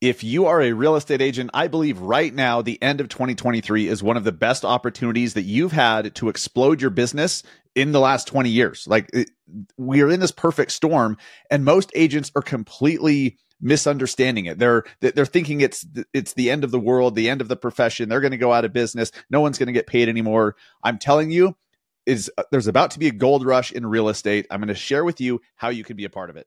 if you are a real estate agent, I believe right now, the end of 2023 is one of the best opportunities that you've had to explode your business in the last 20 years. Like we are in this perfect storm, and most agents are completely misunderstanding it. They're they're thinking it's it's the end of the world, the end of the profession. They're going to go out of business. No one's going to get paid anymore. I'm telling you, is uh, there's about to be a gold rush in real estate. I'm going to share with you how you can be a part of it.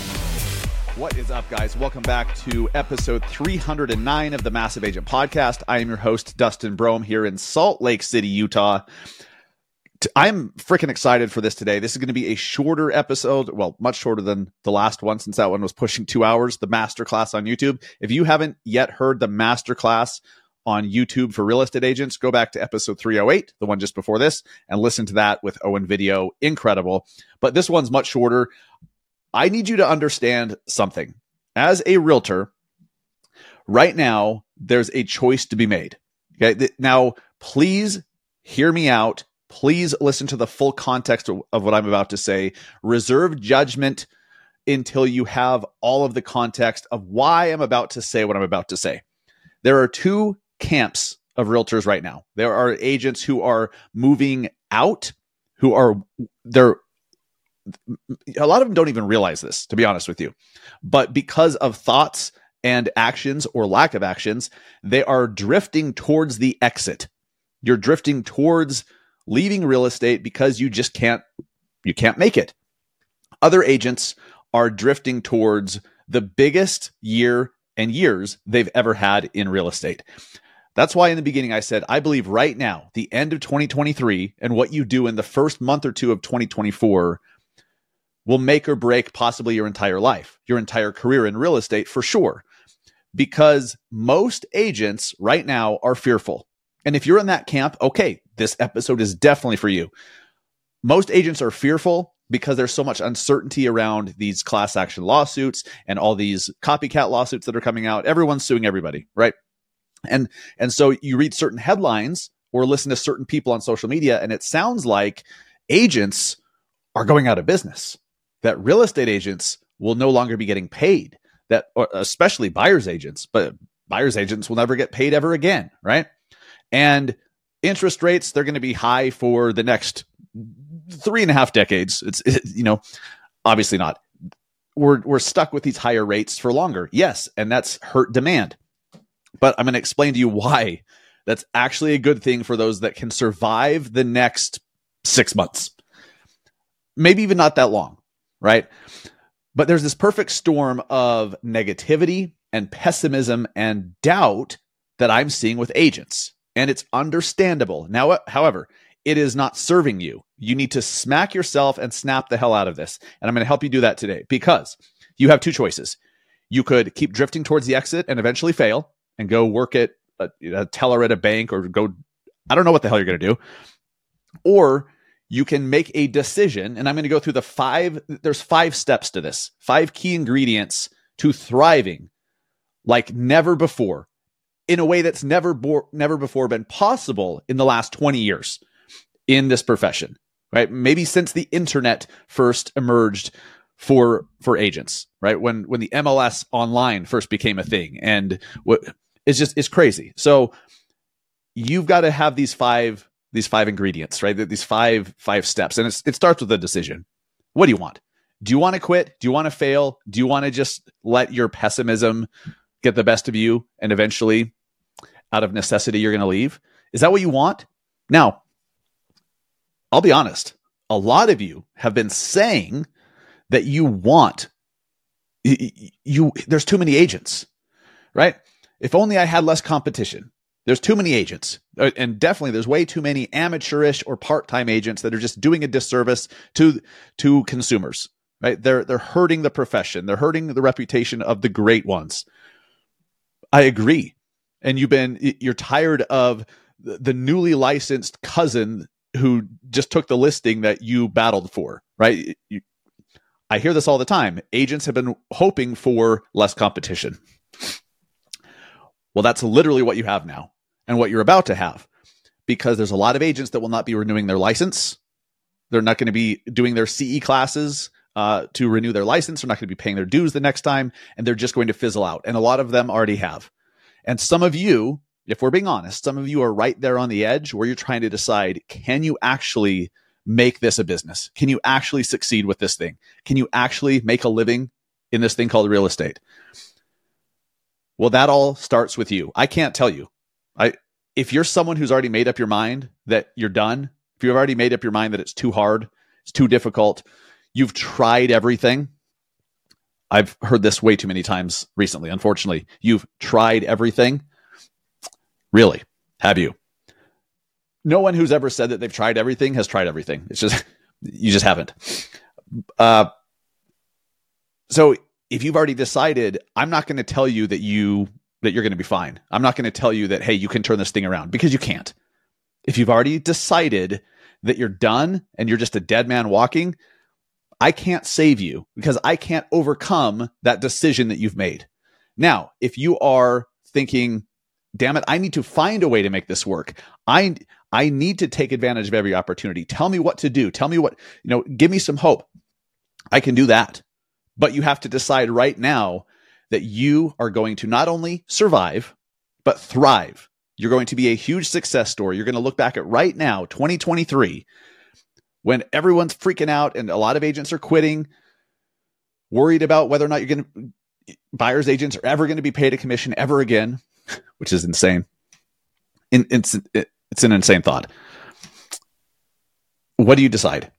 What is up, guys? Welcome back to episode 309 of the Massive Agent Podcast. I am your host, Dustin Brohm, here in Salt Lake City, Utah. I'm freaking excited for this today. This is going to be a shorter episode, well, much shorter than the last one since that one was pushing two hours, the masterclass on YouTube. If you haven't yet heard the masterclass on YouTube for real estate agents, go back to episode 308, the one just before this, and listen to that with Owen Video. Incredible. But this one's much shorter. I need you to understand something. As a realtor, right now, there's a choice to be made. Okay. Now, please hear me out. Please listen to the full context of, of what I'm about to say. Reserve judgment until you have all of the context of why I'm about to say what I'm about to say. There are two camps of realtors right now. There are agents who are moving out, who are they're a lot of them don't even realize this, to be honest with you. But because of thoughts and actions or lack of actions, they are drifting towards the exit. You're drifting towards leaving real estate because you just can't you can't make it. Other agents are drifting towards the biggest year and years they've ever had in real estate. That's why in the beginning I said, I believe right now, the end of 2023 and what you do in the first month or two of 2024 will make or break possibly your entire life, your entire career in real estate for sure. Because most agents right now are fearful. And if you're in that camp, okay, this episode is definitely for you. Most agents are fearful because there's so much uncertainty around these class action lawsuits and all these copycat lawsuits that are coming out. Everyone's suing everybody, right? And and so you read certain headlines or listen to certain people on social media and it sounds like agents are going out of business that real estate agents will no longer be getting paid that especially buyers agents but buyers agents will never get paid ever again right? And interest rates they're going to be high for the next three and a half decades. It's it, you know obviously not. We're we're stuck with these higher rates for longer. Yes and that's hurt demand. But i'm going to explain to you why that's actually a good thing for those that can survive the next six months. Maybe even not that long right? But there's this perfect storm of negativity and pessimism and doubt that I'm seeing with agents. And it's understandable. Now, uh, however, it is not serving you. You need to smack yourself and snap the hell out of this. And I'm going to help you do that today because you have two choices. You could keep drifting towards the exit and eventually fail and go work at a, a teller at a bank or go, I don't know what the hell you're going to do. Or you can make a decision and i'm going to go through the five there's five steps to this five key ingredients to thriving like never before in a way that's never bo- never before been possible in the last 20 years in this profession right? Maybe since the internet first emerged for for agents right? When when the mls online first became a thing and what it's just it's crazy. So you've got to have these five these five ingredients, right? These five five steps, and it starts with a decision. What do you want? Do you want to quit? Do you want to fail? Do you want to just let your pessimism get the best of you, and eventually, out of necessity, you're going to leave? Is that what you want? Now, I'll be honest. A lot of you have been saying that you want you, you there's too many agents, right? If only I had less competition. There's too many agents, uh, and definitely there's way too many amateurish or part-time agents that are just doing a disservice to to consumers. Right? They're they're hurting the profession. They're hurting the reputation of the great ones. I agree. And you've been you're tired of the, newly licensed cousin who just took the listing that you battled for, right? You, I hear this all the time. Agents have been hoping for less competition. Well, that's literally what you have now and what you're about to have because there's a lot of agents that will not be renewing their license. They're not going to be doing their CE classes uh, to renew their license. They're not going to be paying their dues the next time, and they're just going to fizzle out. And a lot of them already have. And some of you, if we're being honest, some of you are right there on the edge where you're trying to decide can you actually make this a business? Can you actually succeed with this thing? Can you actually make a living in this thing called real estate? Well, that all starts with you. I can't tell you. I if you're someone who's already made up your mind that you're done, if you've already made up your mind that it's too hard, it's too difficult, you've tried everything. I've heard this way too many times recently, unfortunately. You've tried everything. Really? Have you? no one who's ever said that they've tried everything has tried everything. It's just you just haven't. Uh, so if you've already decided, I'm not going to tell you that you that you're going to be fine. I'm not going to tell you that hey, you can turn this thing around because you can't. If you've already decided that you're done and you're just a dead man walking, I can't save you because I can't overcome that decision that you've made. Now, if you are thinking, damn it, I need to find a way to make this work. I I need to take advantage of every opportunity. Tell me what to do. Tell me what, you know, give me some hope. I can do that. But you have to decide right now that you are going to not only survive, but thrive. You're going to be a huge success story. You're going to look back at right now, 2023, when everyone's freaking out and a lot of agents are quitting, worried about whether or not you're going to, buyer's agents are ever going to be paid a commission ever again, which is insane. In, it's, it, it's an insane thought. What do you decide?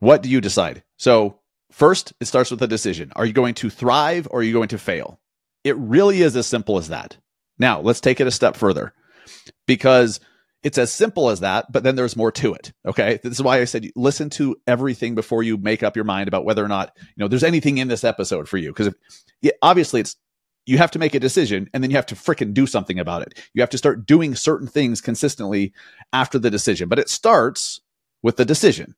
What do you decide? So, first, it starts with a decision. Are you going to thrive or are you going to fail? It really is as simple as that. Now, let's take it a step further because it's as simple as that, but then there's more to it. Okay. This is why I said listen to everything before you make up your mind about whether or not, you know, there's anything in this episode for you. Because yeah, obviously it's you have to make a decision and then you have to fricking do something about it. You have to start doing certain things consistently after the decision. But it starts with the decision.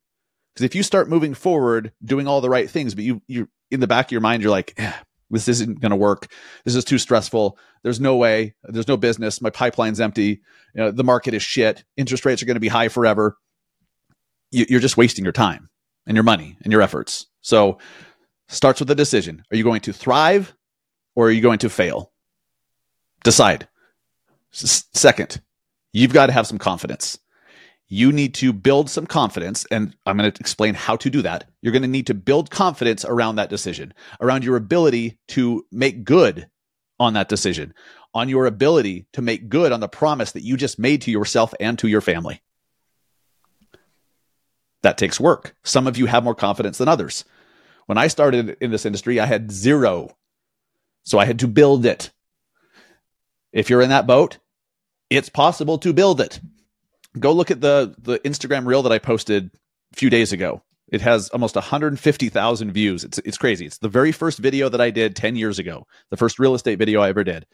Because if you start moving forward, doing all the right things, but you you in the back of your mind, you're like, eh, this isn't going to work. This is too stressful. There's no way. There's no business. My pipeline's empty. You know, the market is shit. Interest rates are going to be high forever. You, you're just wasting your time and your money and your efforts. So starts with a decision. Are you going to thrive or are you going to fail? Decide. S- second, you've got to have some confidence. You need to build some confidence, and I'm going to explain how to do that. You're going to need to build confidence around that decision, around your ability to make good on that decision, on your ability to make good on the promise that you just made to yourself and to your family. That takes work. Some of you have more confidence than others. When I started in this industry, I had zero so I had to build it. If you're in that boat, it's possible to build it. Go look at the the Instagram reel that I posted a few days ago. It has almost 150,000 views. It's it's crazy. It's the very first video that I did 10 years ago. The first real estate video I ever did.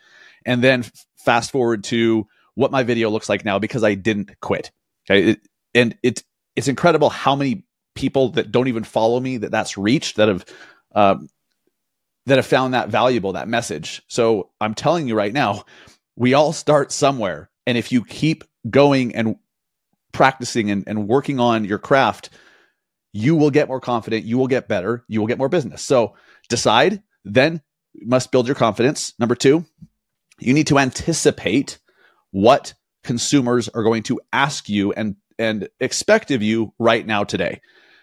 And then fast forward to what my video looks like now because I didn't quit. Okay? It, and it's it's incredible how many people that don't even follow me that that's reached that have um, that have found that valuable, that message. So I'm telling you right now, we all start somewhere. And if you keep going and practicing and, and working on your craft, you will get more confident, you will get better, you will get more business. So decide, then must build your confidence. Number two, you need to anticipate what consumers are going to ask you and and expect of you right now today.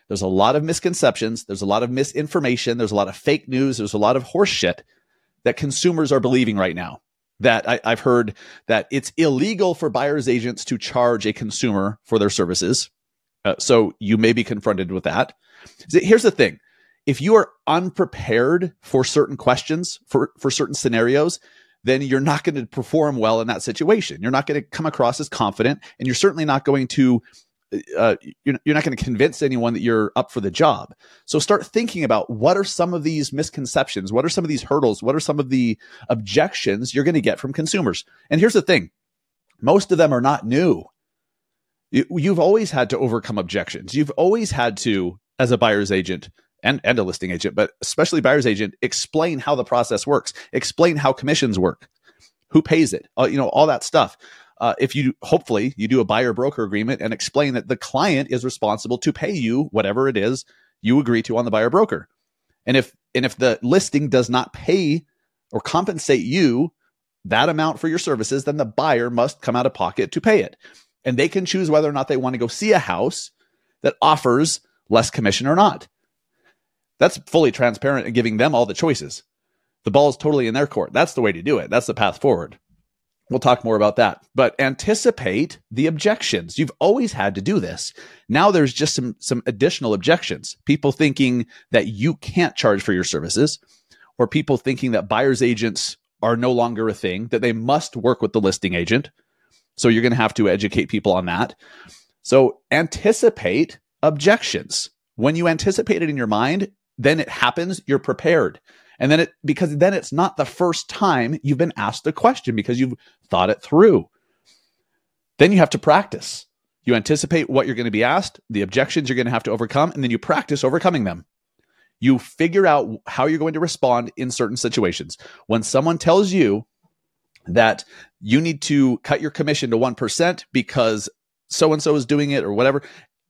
There's a lot of misconceptions. There's a lot of misinformation. There's a lot of fake news. There's a lot of horseshit that consumers are believing right now. That I, I've heard that it's illegal for buyer's agents to charge a consumer for their services. Uh, so you may be confronted with that. Here's the thing if you are unprepared for certain questions, for, for certain scenarios, then you're not going to perform well in that situation. You're not going to come across as confident, and you're certainly not going to uh, you're, you're not going to convince anyone that you're up for the job. So start thinking about what are some of these misconceptions? What are some of these hurdles? What are some of the objections you're going to get from consumers? And here's the thing Most of them are not new. You, you've always had to overcome objections. You've always had to, as a buyer's agent and, and a listing agent, but especially buyer's agent, explain how the process works, explain how commissions work, who pays it, uh, you know, all that stuff. Uh, if you hopefully you do a buyer broker agreement and explain that the client is responsible to pay you whatever it is you agree to on the buyer broker. And if and if the listing does not pay or compensate you that amount for your services, then the buyer must come out of pocket to pay it. And they can choose whether or not they want to go see a house that offers less commission or not. That's fully transparent and giving them all the choices. The ball is totally in their court. That's the way to do it. That's the path forward. We'll talk more about that. But anticipate the objections. You've always had to do this. Now there's just some some additional objections. People thinking that you can't charge for your services or people thinking that buyers agents are no longer a thing, that they must work with the listing agent. So you're going to have to educate people on that. So anticipate objections. When you anticipate it in your mind, then it happens, you're prepared. And then it, because then it's not the first time you've been asked a question because you've thought it through. Then you have to practice. You anticipate what you're going to be asked, the objections you're going to have to overcome, and then you practice overcoming them. You figure out how you're going to respond in certain situations. When someone tells you that you need to cut your commission to 1% because so and so is doing it or whatever,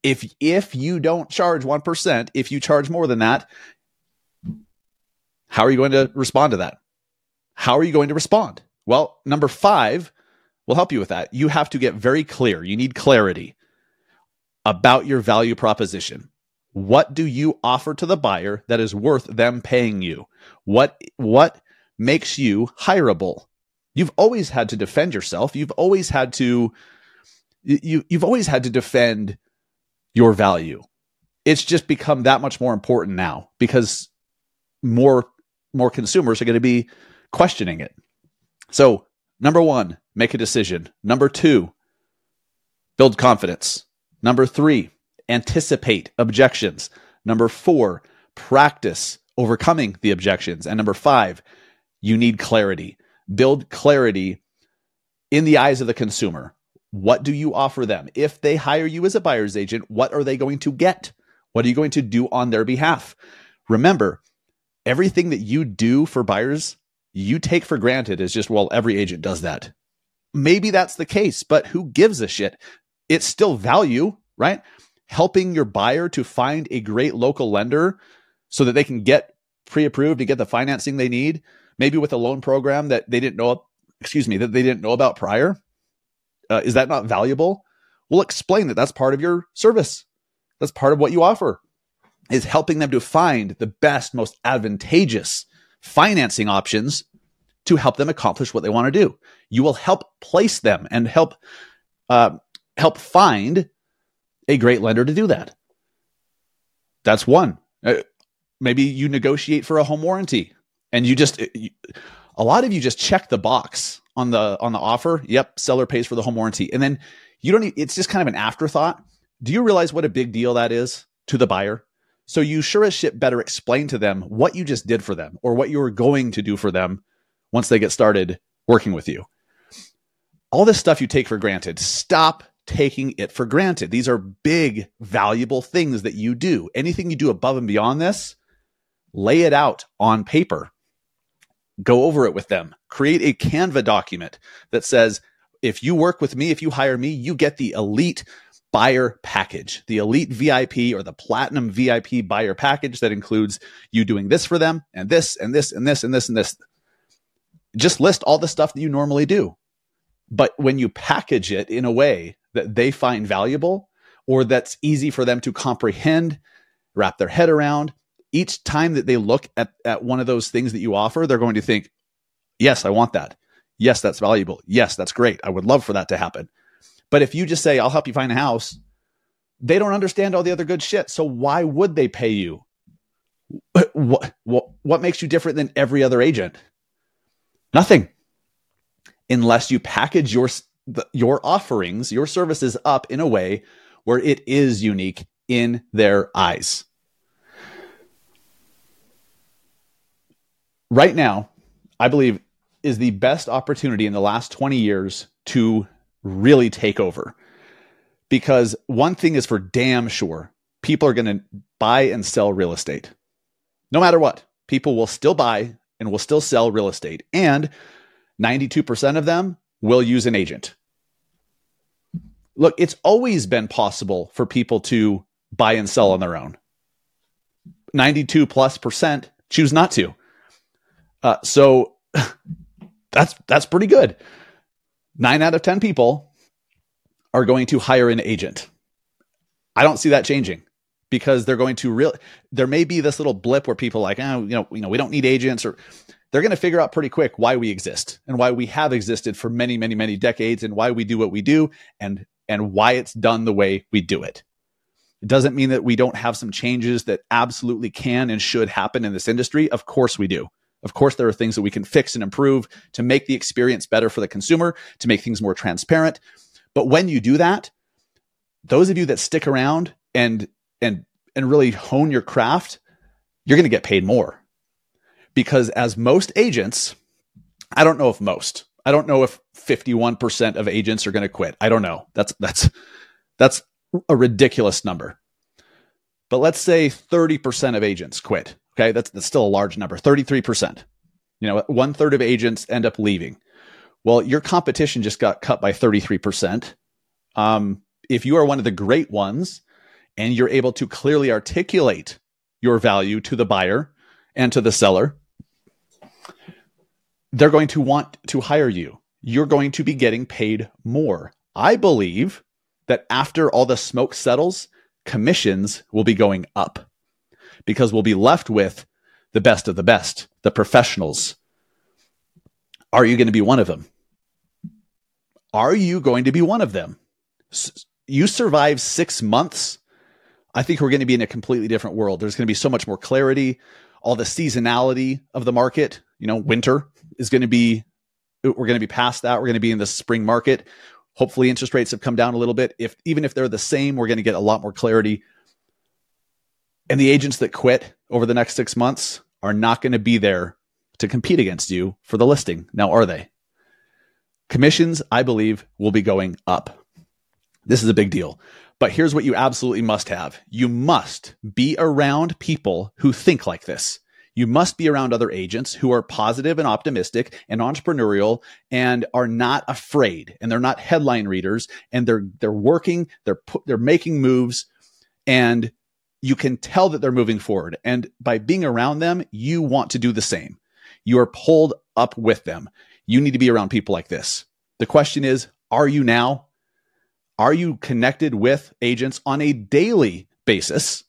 if if you don't charge 1%, if you charge more than that, how are you going to respond to that? How are you going to respond? Well, number five will help you with that. You have to get very clear. You need clarity about your value proposition. What do you offer to the buyer that is worth them paying you? What what makes you hireable? You've always had to defend yourself. You've always had to you you've always had to defend your value. It's just become that much more important now because more more consumers are going to be questioning it. So, number one, make a decision. Number two, build confidence. Number three, anticipate objections. Number four, practice overcoming the objections. And number five, you need clarity. Build clarity in the eyes of the consumer. What do you offer them? If they hire you as a buyer's agent, what are they going to get? What are you going to do on their behalf? Remember, everything that you do for buyers, you take for granted is just, well, every agent does that. Maybe that's the case, but who gives a shit? It's still value, right? Helping your buyer to find a great local lender so that they can get pre approved to get the financing they need, maybe with a loan program that they didn't know, excuse me, that they didn't know about prior. Uh, is that not valuable? We'll explain that that's part of your service. That's part of what you offer is helping them to find the best, most advantageous financing options to help them accomplish what they want to do. You will help place them and help uh, help find a great lender to do that. That's one. Uh, maybe you negotiate for a home warranty, and you just you, a lot of you just check the box on the on the offer. Yep, seller pays for the home warranty, and then you don't. Need it's just kind of an afterthought. Do you realize what a big deal that is to the buyer? So you sure as shit better explain to them what you just did for them or what you're going to do for them once they get started working with you. All this stuff you take for granted, stop taking it for granted. These are big, valuable things that you do. Anything you do above and beyond this, lay it out on paper. Go over it with them. Create a Canva document that says, if you work with me, if you hire me, you get the elite buyer package, the elite VIP or the platinum VIP buyer package that includes you doing this for them and this and this and this and this and this. Just list all the stuff that you normally do. But when you package it in a way that they find valuable or that's easy for them to comprehend, wrap their head around, each time that they look at, at one of those things that you offer, they're going to think, yes, I want that. Yes, that's valuable. Yes, that's great. I would love for that to happen. But if you just say, I'll help you find a house, they don't understand all the other good shit. So why would they pay you? What, what, what makes you different than every other agent? Nothing. Unless you package your, your offerings, your services up in a way where it is unique in their eyes. Right now, I believe is the best opportunity in the last 20 years to really take over. Because one thing is for damn sure people are going to buy and sell real estate. No matter what, people will still buy and will still sell real estate. And 92% of them will use an agent. Look, it's always been possible for people to buy and sell on their own. 92 plus percent choose not to. Uh, so that's that's pretty good. Nine out of 10 people are going to hire an agent. I don't see that changing because they're going to real there may be this little blip where people like, oh, you know, you know, we don't need agents or they're going to figure out pretty quick why we exist and why we have existed for many, many, many decades and why we do what we do and and why it's done the way we do it. It doesn't mean that we don't have some changes that absolutely can and should happen in this industry. Of course we do. Of course, there are things that we can fix and improve to make the experience better for the consumer, to make things more transparent. But when you do that, those of you that stick around and and and really hone your craft, you're going to get paid more. Because as most agents, I don't know if most. I don't know if 51% of agents are going to quit. I don't know. That's that's that's a ridiculous number. But let's say 30% of agents quit. Okay, that's that's still a large number. 33%. You know, one third of agents end up leaving. Well, your competition just got cut by 33%. Um, if you are one of the great ones, and you're able to clearly articulate your value to the buyer and to the seller, they're going to want to hire you. You're going to be getting paid more. I believe that after all the smoke settles, commissions will be going up because we'll be left with the best of the best, the professionals. Are you going to be one of them? Are you going to be one of them? You survive six months I think we're going to be in a completely different world. There's going to be so much more clarity. All the seasonality of the market, you know, winter is going to be, we're going to be past that. We're going to be in the spring market. Hopefully, interest rates have come down a little bit. If even if they're the same, we're going to get a lot more clarity. And the agents that quit over the next six months are not going to be there to compete against you for the listing. Now, are they? Commissions, I believe, will be going up. This is a big deal. But here's what you absolutely must have you must be around people who think like this. You must be around other agents who are positive and optimistic and entrepreneurial and are not afraid and they're not headline readers and they're they're working, they're they're making moves and you can tell that they're moving forward. And by being around them, you want to do the same. You are pulled up with them. You need to be around people like this. The question is, are you now? Are you connected with agents on a daily basis?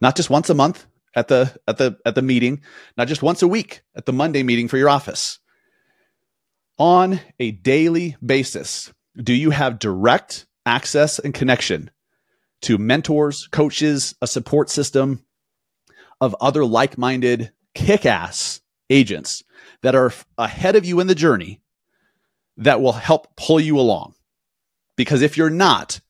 Not just once a month at the at the at the meeting, not just once a week at the Monday meeting for your office. On a daily basis, do you have direct access and connection to mentors, coaches, a support system of other like-minded kick-ass agents that are ahead of you in the journey that will help pull you along? Because if you're not,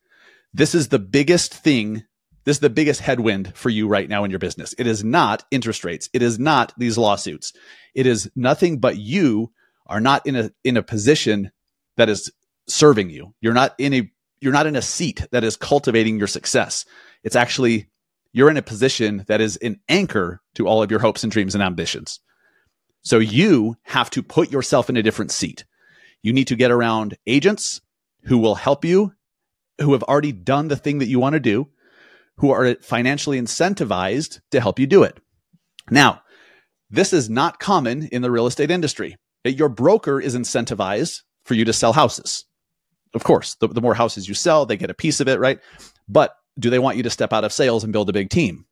this is the biggest thing. This is the biggest headwind for you right now in your business. It is not interest rates. It is not these lawsuits. It is nothing but you are not in a in a position that is serving you. You're not in a you're not in a seat that is cultivating your success. It's actually you're in a position that is an anchor to all of your hopes and dreams and ambitions. So you have to put yourself in a different seat. You need to get around agents who will help you, who have already done the thing that you want to do, who are financially incentivized to help you do it. Now, this is not common in the real estate industry. Your broker is incentivized for you to sell houses. Of course, the, the more houses you sell, they get a piece of it, right? But do they want you to step out of sales and build a big team?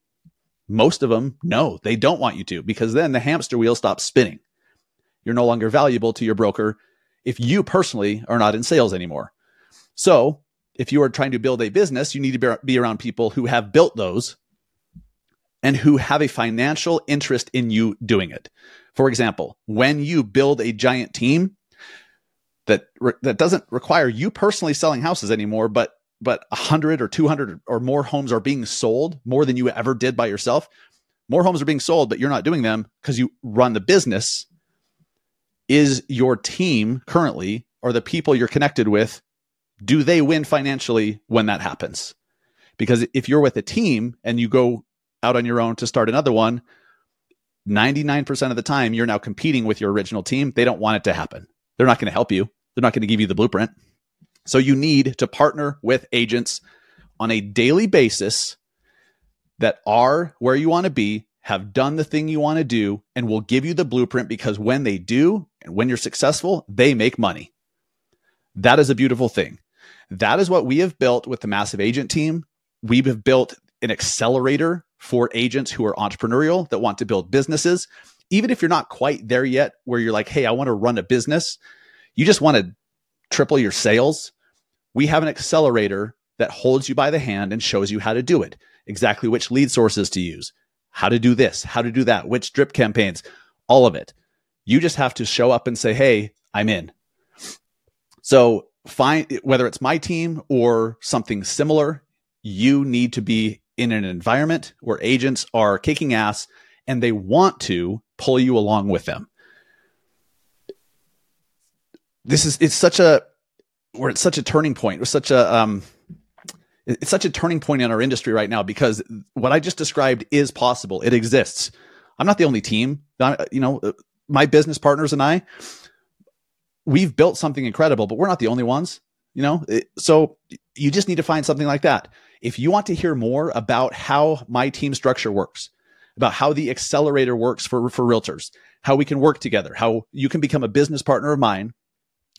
Most of them, no, they don't want you to because then the hamster wheel stops spinning. You're no longer valuable to your broker if you personally are not in sales anymore. So if you are trying to build a business, you need to be around people who have built those and who have a financial interest in you doing it. For example, when you build a giant team that that doesn't require you personally selling houses anymore, but but 100 or 200 or more homes are being sold more than you ever did by yourself. More homes are being sold, but you're not doing them because you run the business. Is your team currently or the people you're connected with do they win financially when that happens? Because if you're with a team and you go out on your own to start another one, 99% of the time you're now competing with your original team. They don't want it to happen. They're not going to help you. They're not going to give you the blueprint. So you need to partner with agents on a daily basis that are where you want to be, have done the thing you want to do, and will give you the blueprint because when they do and when you're successful, they make money. That is a beautiful thing. That is what we have built with the massive agent team. We have built an accelerator for agents who are entrepreneurial that want to build businesses. Even if you're not quite there yet, where you're like, hey, I want to run a business, you just want to triple your sales. We have an accelerator that holds you by the hand and shows you how to do it, exactly which lead sources to use, how to do this, how to do that, which drip campaigns, all of it. You just have to show up and say, hey, I'm in. So find whether it's my team or something similar, you need to be in an environment where agents are kicking ass and they want to pull you along with them. This is it's such a we're at such a turning point. It's such a um it's such a turning point in our industry right now because what I just described is possible. It exists. I'm not the only team. You know, my business partners and I, we've built something incredible, but we're not the only ones. You know, so you just need to find something like that. If you want to hear more about how my team structure works, about how the accelerator works for, for realtors, how we can work together, how you can become a business partner of mine,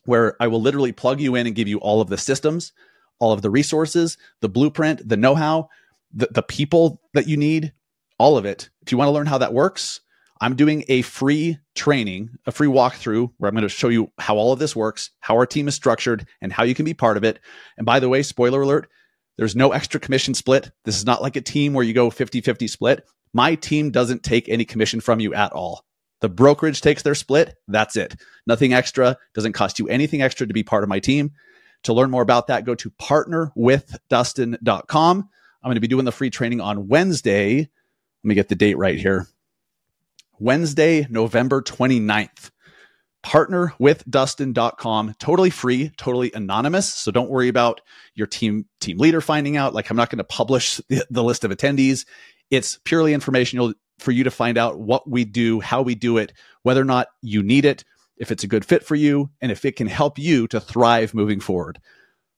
where I will literally plug you in and give you all of the systems, all of the resources, the blueprint, the know how, the, the people that you need, all of it. If you want to learn how that works, I'm doing a free training, a free walkthrough where I'm going to show you how all of this works, how our team is structured, and how you can be part of it. And by the way, spoiler alert, there's no extra commission split. This is not like a team where you go 50 50 split. My team doesn't take any commission from you at all. The brokerage takes their split. That's it. Nothing extra. Doesn't cost you anything extra to be part of my team. To learn more about that, go to partnerwithdustin.com. I'm going to be doing the free training on Wednesday. Let me get the date right here. Wednesday, November 29th. Partnerwithdustin.com. Totally free, totally anonymous. So don't worry about your team team leader finding out. Like I'm not going to publish the, the list of attendees. It's purely informational for you to find out what we do, how we do it, whether or not you need it, if it's a good fit for you, and if it can help you to thrive moving forward.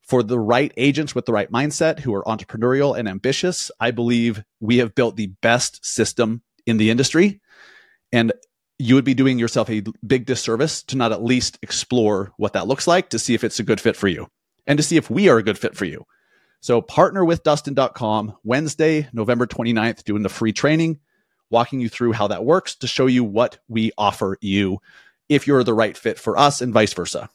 For the right agents with the right mindset who are entrepreneurial and ambitious, I believe we have built the best system in the industry. And you would be doing yourself a big disservice to not at least explore what that looks like to see if it's a good fit for you and to see if we are a good fit for you. So partnerwithdustin.com Wednesday, November 29th, doing the free training, walking you through how that works to show you what we offer you if you're the right fit for us and vice versa.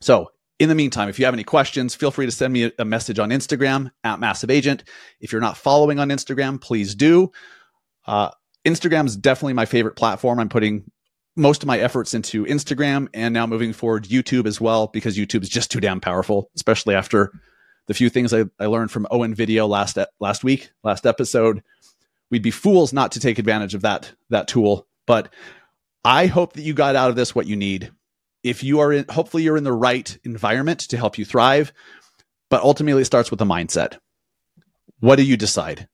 So in the meantime, if you have any questions, feel free to send me a message on Instagram at Massive Agent. If you're not following on Instagram, please do. Uh, Instagram is definitely my favorite platform. I'm putting most of my efforts into Instagram and now moving forward YouTube as well because YouTube is just too damn powerful, especially after the few things I, I learned from Owen Video last last week, last episode. We'd be fools not to take advantage of that that tool. But I hope that you got out of this what you need. If you are in, hopefully you're in the right environment to help you thrive. But ultimately, it starts with a mindset. What do you decide?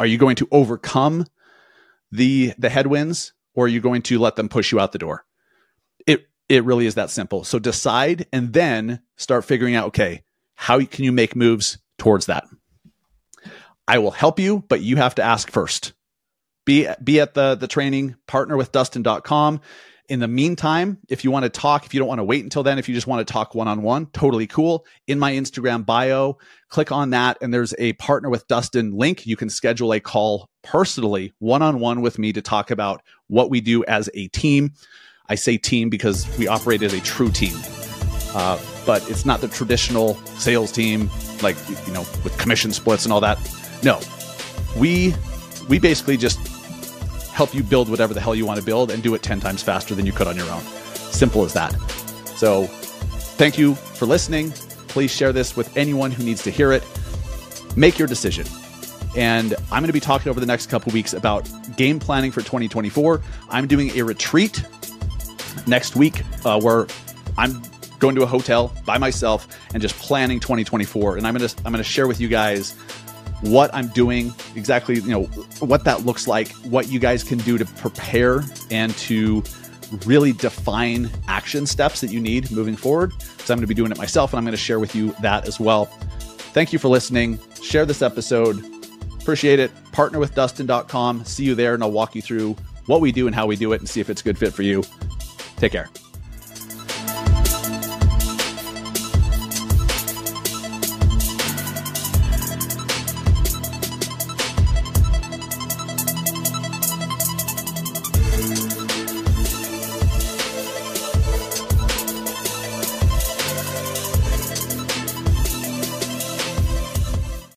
Are you going to overcome the the headwinds or are you going to let them push you out the door it it really is that simple so decide and then start figuring out okay how can you make moves towards that i will help you but you have to ask first be be at the the training partner with dustin.com in the meantime, if you want to talk, if you don't want to wait until then, if you just want to talk one on one, totally cool. In my Instagram bio, click on that, and there's a partner with Dustin link. You can schedule a call personally, one on one with me to talk about what we do as a team. I say team because we operate as a true team, uh, but it's not the traditional sales team, like you know, with commission splits and all that. No, we we basically just help you build whatever the hell you want to build and do it 10 times faster than you could on your own. Simple as that. So, thank you for listening. Please share this with anyone who needs to hear it. Make your decision. And I'm going to be talking over the next couple weeks about game planning for 2024. I'm doing a retreat next week uh, where I'm going to a hotel by myself and just planning 2024. And I'm gonna I'm gonna share with you guys what I'm doing, exactly, you know, what that looks like, what you guys can do to prepare and to really define action steps that you need moving forward. So I'm going to be doing it myself and I'm going to share with you that as well. Thank you for listening. Share this episode. Appreciate it. Partner with Dustin.com. See you there and I'll walk you through what we do and how we do it and see if it's a good fit for you. Take care.